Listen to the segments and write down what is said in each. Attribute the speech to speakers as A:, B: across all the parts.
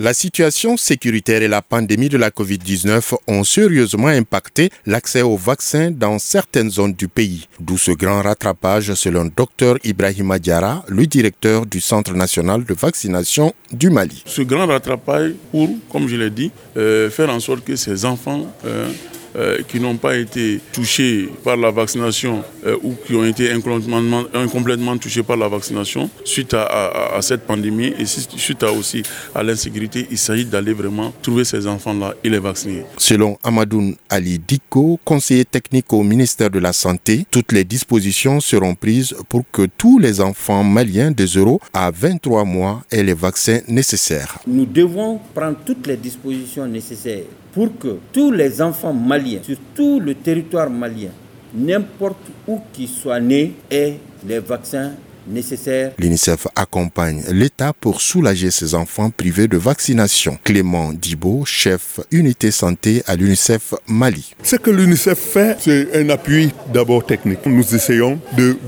A: La situation sécuritaire et la pandémie de la COVID-19 ont sérieusement impacté l'accès aux vaccins dans certaines zones du pays, d'où ce grand rattrapage selon Dr Ibrahima Diara, le directeur du Centre national de vaccination du Mali.
B: Ce grand rattrapage pour, comme je l'ai dit, euh, faire en sorte que ces enfants euh, euh, qui n'ont pas été touchés par la vaccination euh, ou qui ont été incomplètement, touchés par la vaccination suite à, cette pandémie et suite à aussi à l'insécurité, il s'agit d'aller vraiment trouver ces enfants-là et les vacciner.
A: Selon Amadoun Ali Diko, conseiller technique au ministère de la Santé, toutes les dispositions seront prises pour que tous les enfants maliens de 0 à 23 mois aient les vaccins nécessaires.
C: Nous devons prendre toutes les dispositions nécessaires pour que tous les enfants maliens, sur tout le territoire malien, n'importe où qu'ils soient nés, aient les vaccins nécessaire.
A: L'UNICEF accompagne l'État pour soulager ses enfants privés de vaccination. Clément Dibo, chef unité santé à l'UNICEF Mali.
D: Ce que l'UNICEF fait, c'est un appui d'abord technique. Nous essayons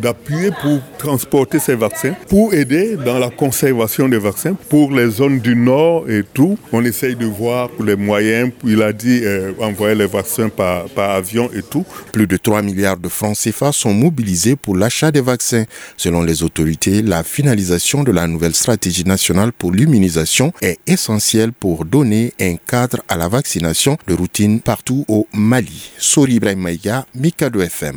D: d'appuyer pour transporter ces vaccins, pour aider dans la conservation des vaccins. Pour les zones du nord et tout, on essaye de voir les moyens. Il a dit euh, envoyer les vaccins par, par avion et tout.
A: Plus de 3 milliards de francs CFA sont mobilisés pour l'achat des vaccins. Selon les la finalisation de la nouvelle stratégie nationale pour l'immunisation est essentielle pour donner un cadre à la vaccination de routine partout au Mali. FM.